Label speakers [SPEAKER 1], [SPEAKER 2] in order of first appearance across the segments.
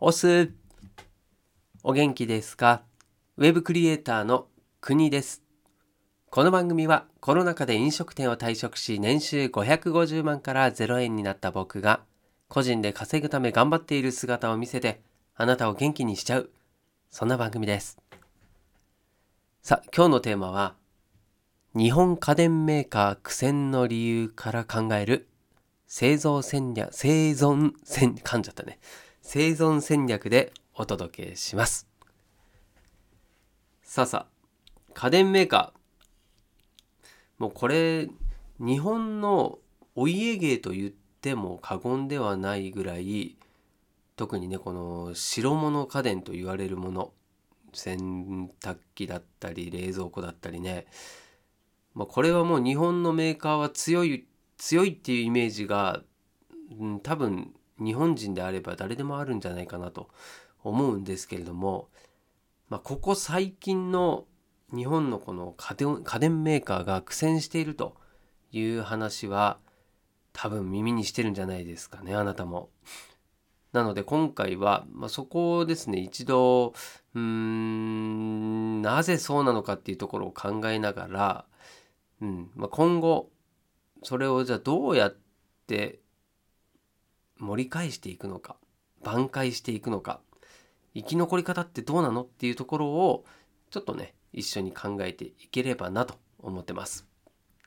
[SPEAKER 1] おす。お元気ですか？ウェブクリエイターの国です。この番組はコロナ禍で飲食店を退職し年収550万から0円になった僕が個人で稼ぐため頑張っている姿を見せてあなたを元気にしちゃう。そんな番組です。さあ今日のテーマは日本家電メーカー苦戦の理由から考える製造戦略生存戦噛んじゃったね。生存戦略でお届けします。さあさあ家電メーカー。もうこれ日本のお家芸と言っても過言ではないぐらい特にねこの白物家電と言われるもの。洗濯機だったり冷蔵庫だったりね、まあ、これはもう日本のメーカーは強い強いっていうイメージが、うん、多分日本人であれば誰でもあるんじゃないかなと思うんですけれども、まあ、ここ最近の日本のこの家電家電メーカーが苦戦しているという話は多分耳にしてるんじゃないですかねあなたも。なので今回は、まあ、そこをですね一度うーんなぜそうなのかっていうところを考えながら、うんまあ、今後それをじゃあどうやって盛り返していくのか挽回していくのか生き残り方ってどうなのっていうところをちょっとね一緒に考えていければなと思ってます。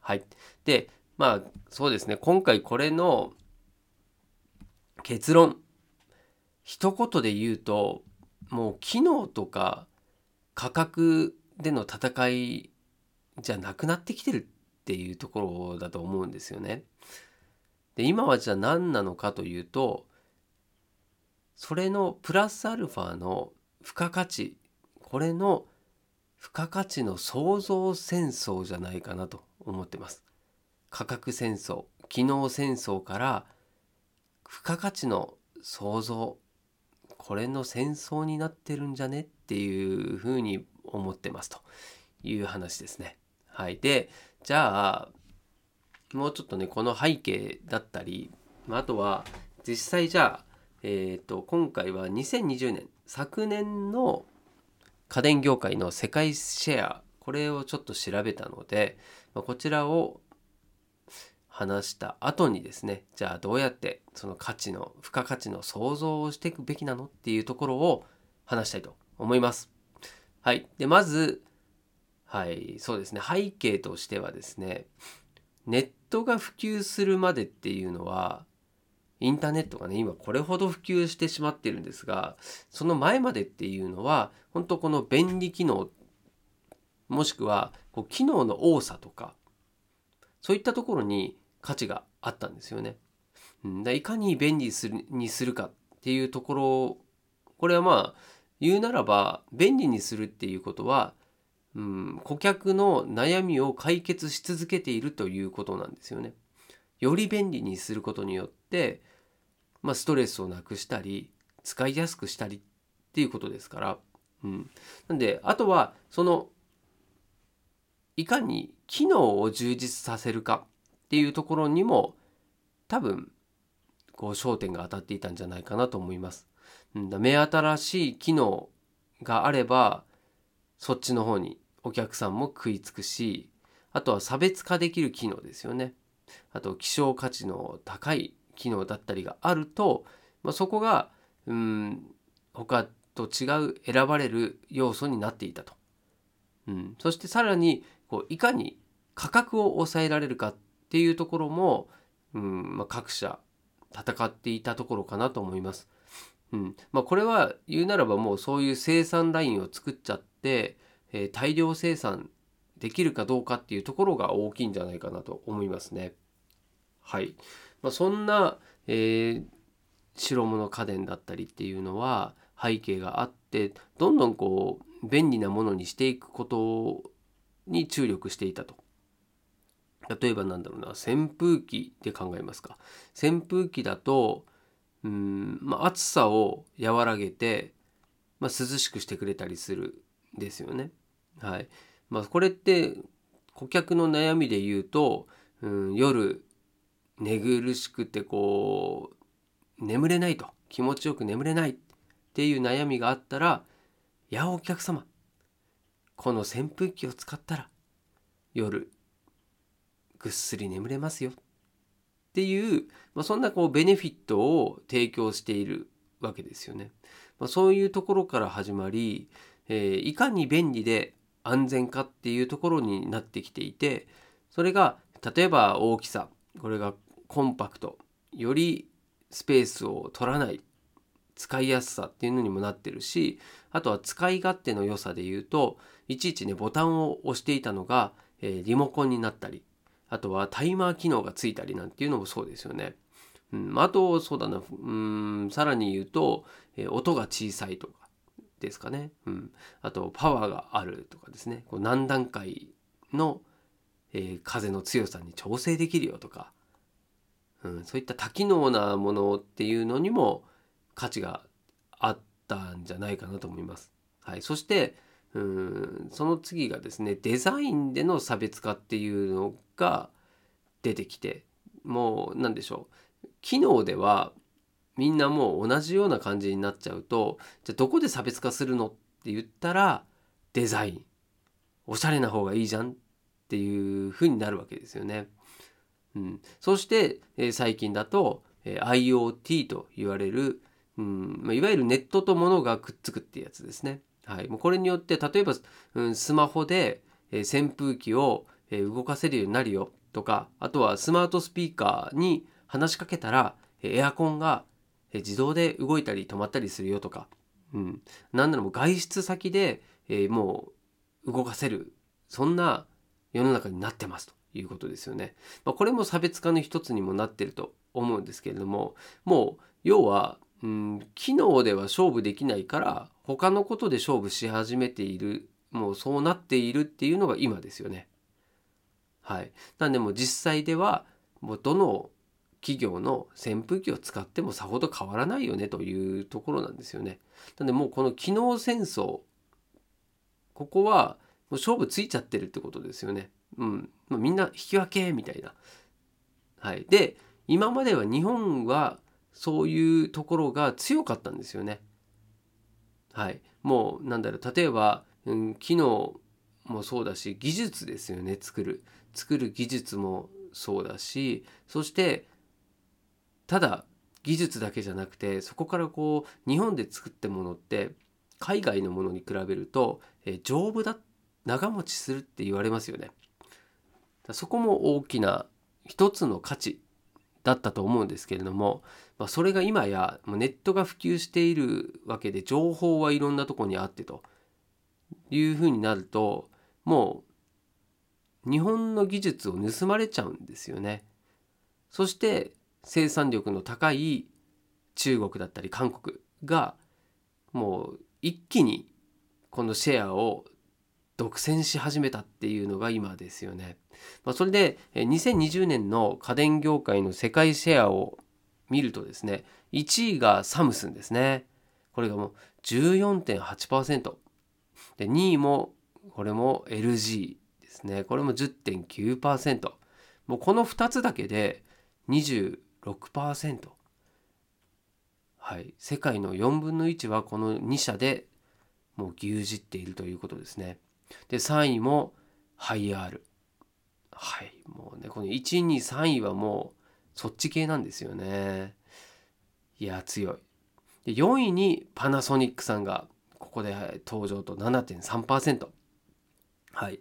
[SPEAKER 1] はい。でまあそうですね今回これの結論一言で言うともう機能とか価格での戦いじゃなくなってきてるっていうところだと思うんですよね。で今はじゃあ何なのかというとそれのプラスアルファの付加価値これの付加価値の創造戦争じゃないかなと思ってます。価格戦争機能戦争から付加価値の創造これの戦争になってるんじゃねっていうふうに思ってますという話ですね。はい、でじゃあもうちょっとねこの背景だったりまあとは実際じゃあ、えーと、今回は2020年昨年の家電業界の世界シェアこれをちょっと調べたので、まあ、こちらを話した後にですねじゃあどうやってその価値の付加価値の創造をしていくべきなのっていうところを話したいと思います。はい。でまずはいそうですね背景としてはですねネットが普及するまでっていうのはインターネットがね今これほど普及してしまってるんですがその前までっていうのは本当この便利機能もしくはこう機能の多さとかそういったところに価値があったんですよね。いかに便利するにするかっていうところこれはまあ言うならば便利にするっていうことはうん、顧客の悩みを解決し続けているということなんですよね。より便利にすることによって、まあ、ストレスをなくしたり使いやすくしたりっていうことですから。うん、なんであとはそのいかに機能を充実させるかっていうところにも多分こう焦点が当たっていたんじゃないかなと思います。うん、目新しい機能があればそっちの方にお客さんも食いつくしあとは差別化できる機能ですよね。あと希少価値の高い機能だったりがあると、まあ、そこがうん他と違う選ばれる要素になっていたと、うん、そしてさらにこういかに価格を抑えられるかっていうところも、うんまあ、各社戦っていたところかなと思います。うん。まあ、これは言うならばもうそういう生産ラインを作っちゃって、えー、大量生産できるかどうかっていうところが大きいんじゃないかなと思いますね。はい。まあ、そんな、えー、白物家電だったりっていうのは背景があってどんどんこう便利なものにしていくことに注力していたと。例えばなんだろうな扇風機で考えますか。扇風機だとうん、まあ、暑さを和らげて、まあ、涼しくしてくれたりするんですよね。はい。まあ、これって顧客の悩みで言うと、うん、夜寝苦しくてこう眠れないと。気持ちよく眠れないっていう悩みがあったら「いやお客様。この扇風機を使ったら夜ぐっすり眠れますよ」っていう、まあ、そんなこうベネフィットを提供しているわけですよね。まあ、そういうところから始まり、えー、いかに便利で安全かっていうところになってきていてそれが例えば大きさこれがコンパクトよりスペースを取らない使いやすさっていうのにもなってるしあとは使い勝手の良さで言うといちいちねボタンを押していたのが、えー、リモコンになったりあとはタイマー機能がついたりなんていうのもそうですよね。うん、あとそうだなうんさらに言うと、えー、音が小さいとかですかね、うん、あとパワーがあるとかですね。こう何段階の、えー、風の強さに調整できるよとか。うん、そういった多機能なものっていうのにも価値があったんじゃないかなと思います。はい、そしてうん。その次がですねデザインでの差別化っていうのが出てきてもう何でしょう。機能ではみんなもう同じような感じになっちゃうとじゃあどこで差別化するのって言ったらデザインおしゃれな方がいいじゃんっていう風になるわけですよね。うん、そして、えー、最近だと、えー、IoT と言われる、うんまあ、いわゆるネットと物がくっつくってやつですね。はい、もうこれによって例えば、うん、スマホで、えー、扇風機を、えー、動かせるようになるよとかあとはスマートスピーカーに話しかけたら、えー、エアコンが、え、自動で動いたり止まったりするよとか、うん、なんならもう外出先で、えー、もう動かせるそんな世の中になってますと。いうことですよね。まあ、これも差別化の一つにもなってると思うんですけれどももう要は、うん、機能では勝負できないから他のことで勝負し始めているもうそうなっているっていうのが今ですよね。はい、なんでも実際ではもうどの企業の扇風機を使ってもさほど変わらないよねというところなんですよね。なんでもうこの機能戦争ここはもう勝負ついちゃってるってことですよね。うんま、みんな引き分けみたいな。はい、で今までは日本はそういうところが強かったんですよね。はい、もうなんだろう例えば、うん、機能もそうだし技術ですよね作る作る技術もそうだしそしてただ技術だけじゃなくてそこからこう日本で作ったものって海外のものに比べると、え丈夫だ長持ちするって言われますよね。そこも大きな一つの価値だったと思うんですけれども、まあ、それが今やネットが普及しているわけで情報はいろんなとこにあってというふうになるともう日本の技術を盗まれちゃうんですよね。そして生産力の高い中国だったり韓国がもう一気にこのシェアを独占し始めたっていうのが今ですよね。まあ、それで2020年の家電業界の世界シェアを見るとですね1位がサムスンですね。これがもう14.8%で2位もこれも LG ですね。これも10.9%もうこの2つだけで6%はい。世界の4分の1はこの2社でもう牛耳っているということですね。で3位もハイアール。はい。もうねこの1位2 3位はもうそっち系なんですよね。いや強い。で4位にパナソニックさんがここで登場と7.3%はい。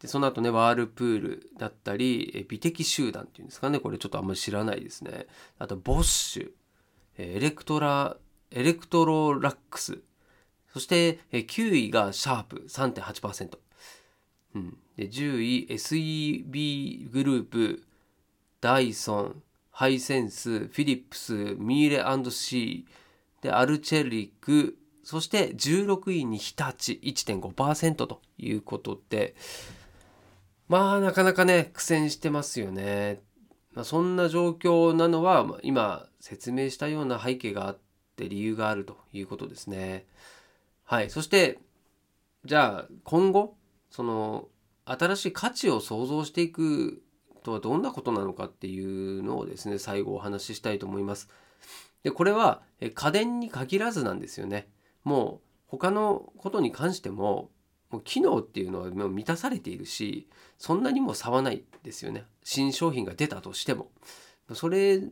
[SPEAKER 1] でその後ねワールプールだったり美的集団っていうんですかね。これちょっとあんまり知らないですね。あとボッシュ。エレクトラエレクトロラックス。そして9位がシャープ。3.8%、うん、で10位 SEB グループ。ダイソンハイセンスフィリップスミーレシー。でアルチェリック。そして16位に日立。1.5%ということで。まあなかなかね苦戦してますよね。まあ、そんな状況なのは今説明したような背景があって理由があるということですね。はい、そしてじゃあ今後その新しい価値を創造していくとはどんなことなのかっていうのをですね最後お話ししたいと思います。でこれは家電に限らずなんですよね。もう他のことに関してももう機能っていうのはもう満たされているしそんなにも差はないですよね。新商品が出たとしても。それ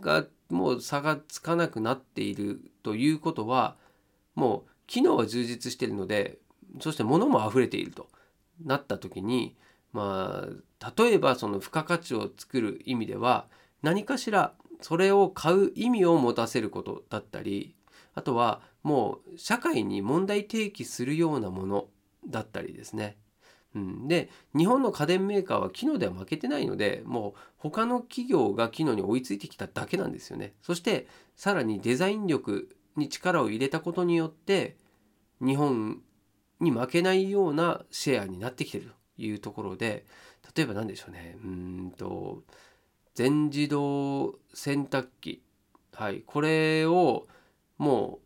[SPEAKER 1] がもう差がつかなくなっているということはもう機能は充実しているのでそして物も溢れているとなった時にまあ例えばその付加価値を作る意味では何かしらそれを買う意味を持たせることだったりあとはもう社会に問題提起するようなものだったりですね。うん、で日本の家電メーカーは機能では負けてないのでもう他の企業が機能に追いついてきただけなんですよね。そしてさらにデザイン力に力を入れたことによって日本に負けないようなシェアになってきてるというところで例えば何でしょうねうんと全自動洗濯機はいこれをもう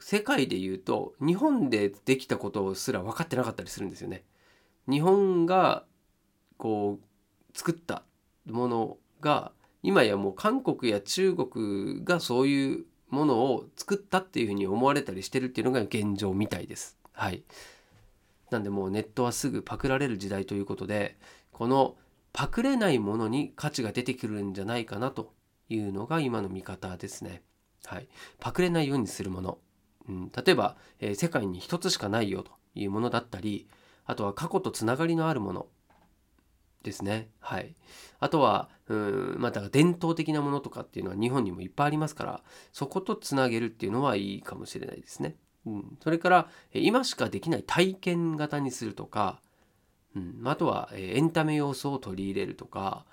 [SPEAKER 1] 世界で言うと日本でできたことすら分かってなかったりするんですよね。日本がこう作ったものが今やもう韓国や中国がそういうものを作ったっていうふうに思われたりしてるっていうのが現状みたいです。はい。なんでもうネットはすぐパクられる時代ということでこのパクれないものに価値が出てくるんじゃないかなというのが今の見方ですね。はい。パクれないようにするもの。うん、例えば、えー、世界に一つしかないよというものだったりあとは過去とつながりのあるものですね。はい。あとは、うん、また伝統的なものとかっていうのは日本にもいっぱいありますから、そことつなげるっていうのはいいかもしれないですね。うん、それから今しかできない体験型にするとか、うん、あとはエンタメ要素を取り入れるとか、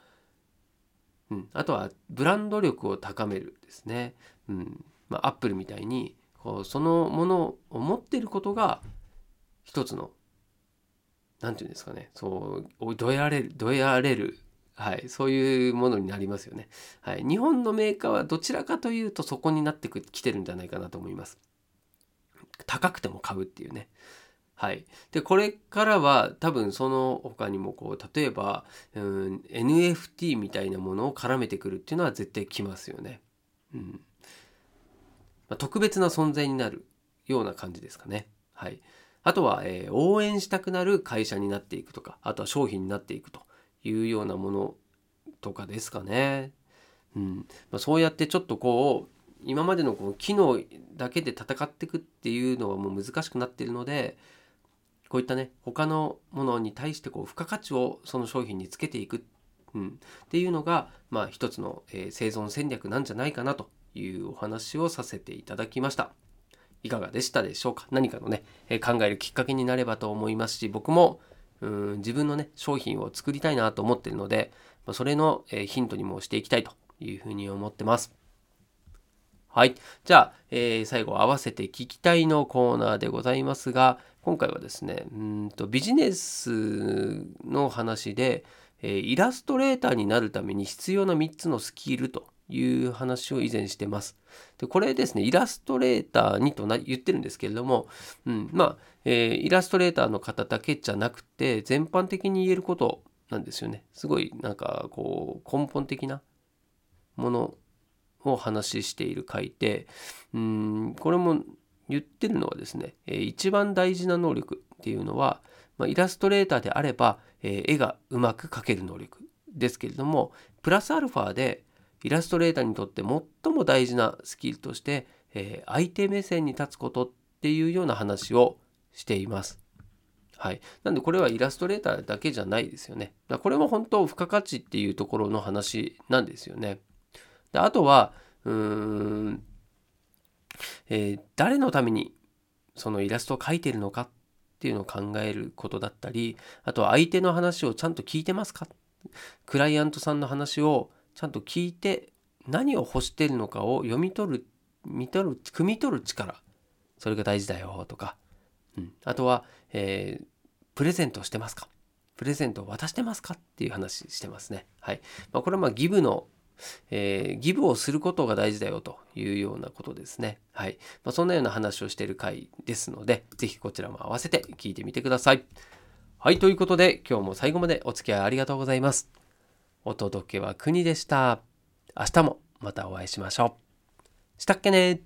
[SPEAKER 1] うん、あとはブランド力を高めるですね。うんまあ、アップルみたいにそのものを持っていることが一つの何て言うんですかねそうどやれるどやれるはい、そういうものになりますよね。はい、日本のメーカーはどちらかというとそこになってきてるんじゃないかなと思います。高くても買うっていうね。はい、でこれからは多分その他にもこう例えば、うん、NFT みたいなものを絡めてくるっていうのは絶対来ますよね。うんま、特別な存在になるような感じですかね。はい、あとは、えー、応援したくなる会社になっていくとかあとは商品になっていくというようなものとかですかね。うんまあ、そうやってちょっとこう今までのこう機能だけで戦っていくっていうのはもう難しくなっているのでこういったね他のものに対してこう付加価値をその商品につけていく、うん、っていうのがまあ一つの、えー、生存戦略なんじゃないかなというお話をさせていただきました。いかがでしたでしょうか？何かのね、え、考えるきっかけになればと思いますし僕もうん自分のね商品を作りたいなと思ってるので、ま、それの、え、ヒントにもしていきたいというふうに思ってます。はい。じゃあ、えー、最後合わせて聞きたいのコーナーでございますが、今回はですね、うんとビジネスの話で、えー、イラストレーターになるために必要な3つのスキルという話を以前してます。でこれですね、イラストレーターにとな言ってるんですけれども、うん、まあ、えー、イラストレーターの方だけじゃなくて、全般的に言えることなんですよね。すごいなんかこう根本的なものを話している回でうんこれも言ってるのはですね、え一番大事な能力っていうのは、まあ、イラストレーターであれば、え絵がうまく描ける能力ですけれどもプラスアルファでイラストレーターにとって最も大事なスキルとして、え相手目線に立つことっていうような話をしています。はい。なんでこれはイラストレーターだけじゃないですよね。だこれも本当付加価値っていうところの話なんですよね。であとはうーん、えー、誰のためにそのイラストを描いてるのかっていうのを考えることだったりあとは相手の話をちゃんと聞いてますか？クライアントさんの話をちゃんと聞いて何を欲しているのかを読み取る見取る汲み取る力それが大事だよとか、うん、あとは、えー、プレゼントしてますか？プレゼントを渡してますか？っていう話してますね。はい。まあ、これはまあギブのえー、ギブをすることが大事だよというようなことですね。はい。まあ、そんなような話をしている回ですので、ぜひこちらも合わせて聞いてみてください。はい。ということで、今日も最後までお付き合いありがとうございます。お届けは国でした。明日もまたお会いしましょう。したっけね